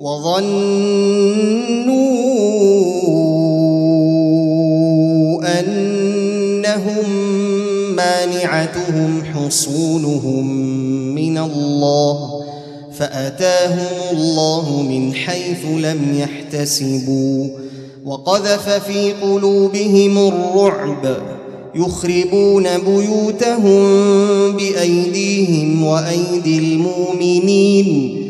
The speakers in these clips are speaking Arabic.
وظنوا أنهم مانعتهم حصونهم من الله فأتاهم الله من حيث لم يحتسبوا وقذف في قلوبهم الرعب يخربون بيوتهم بأيديهم وأيدي المؤمنين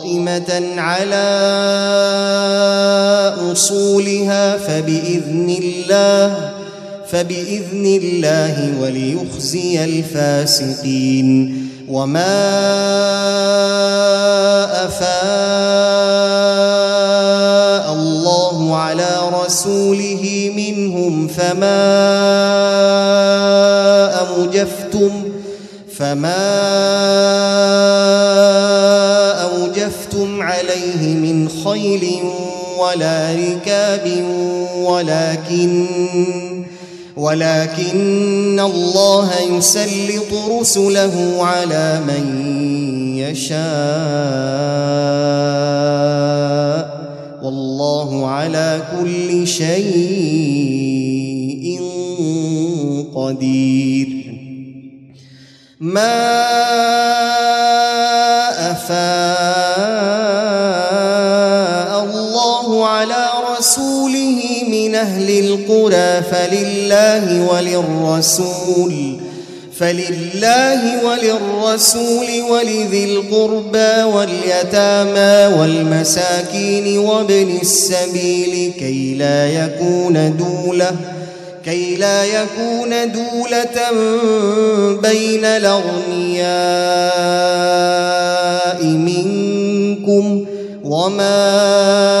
قائمة على أصولها فبإذن الله فبإذن الله وليخزي الفاسقين. وما أفاء الله على رسوله منهم فما أوجفتم فما أوجفتم عليه من خيل ولا ركاب ولكن ولكن الله يسلط رسله على من يشاء. والله على كل شيء قدير. ما على رسوله من أهل القرى فلله وللرسول فلله وللرسول ولذي القربى واليتامى والمساكين وابن السبيل كي لا يكون دولة كي لا يكون دولة بين الأغنياء منكم وما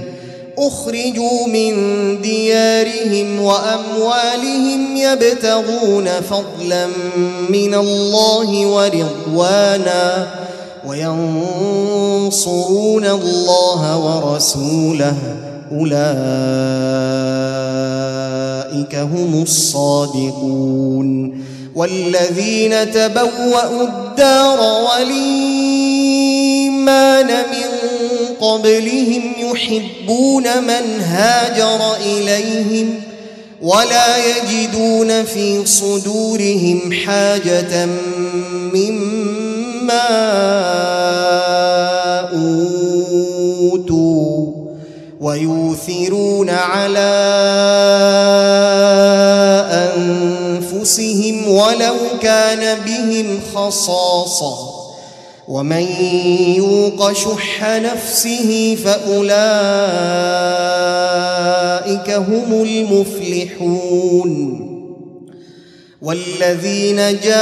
أخرجوا من ديارهم وأموالهم يبتغون فضلا من الله ورضوانا وينصرون الله ورسوله. أولئك هم الصادقون. والذين تبوأوا الدار والإيمان من قبلهم يحبون من هاجر إليهم ولا يجدون في صدورهم حاجة مما أوتوا ويوثرون على أنفسهم ولو كان بهم خصاصة. ومن يوق شح نفسه فأولئك هم المفلحون. والذين جاءوا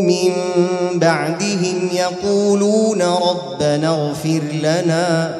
من بعدهم يقولون ربنا اغفر لنا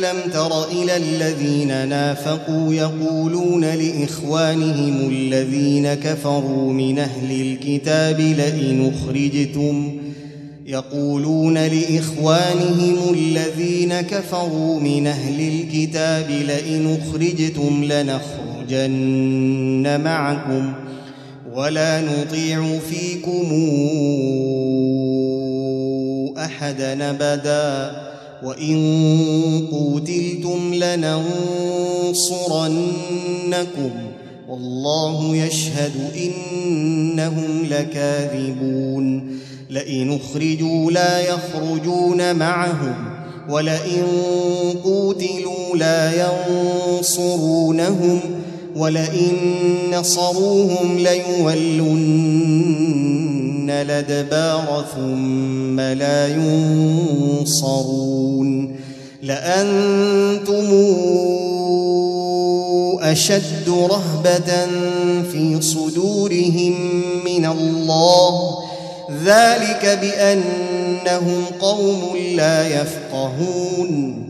الم تر إلى الذين نافقوا يقولون لاخوانهم الذين كفروا من أهل الكتاب لئن اخرجتم يقولون لاخوانهم الذين كفروا من أهل الكتاب لئن اخرجتم لنخرجن معكم ولا نطيع فيكم احدا ابدا وان قوتلتم لننصرنكم والله يشهد انهم لكاذبون لئن اخرجوا لا يخرجون معهم ولئن قوتلوا لا ينصرونهم ولئن نصروهم ليولن الأدبار ثم لا ينصرون لأنتم أشد رهبة في صدورهم من الله ذلك بأنهم قوم لا يفقهون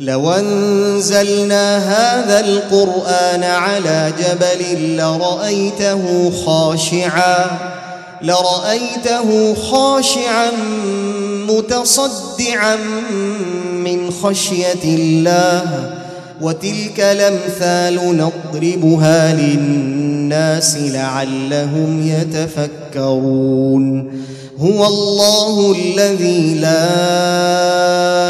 لو انزلنا هذا القران على جبل لرايته خاشعا لرايته خاشعا متصدعا من خشيه الله وتلك الامثال نضربها للناس لعلهم يتفكرون. هو الله الذي لا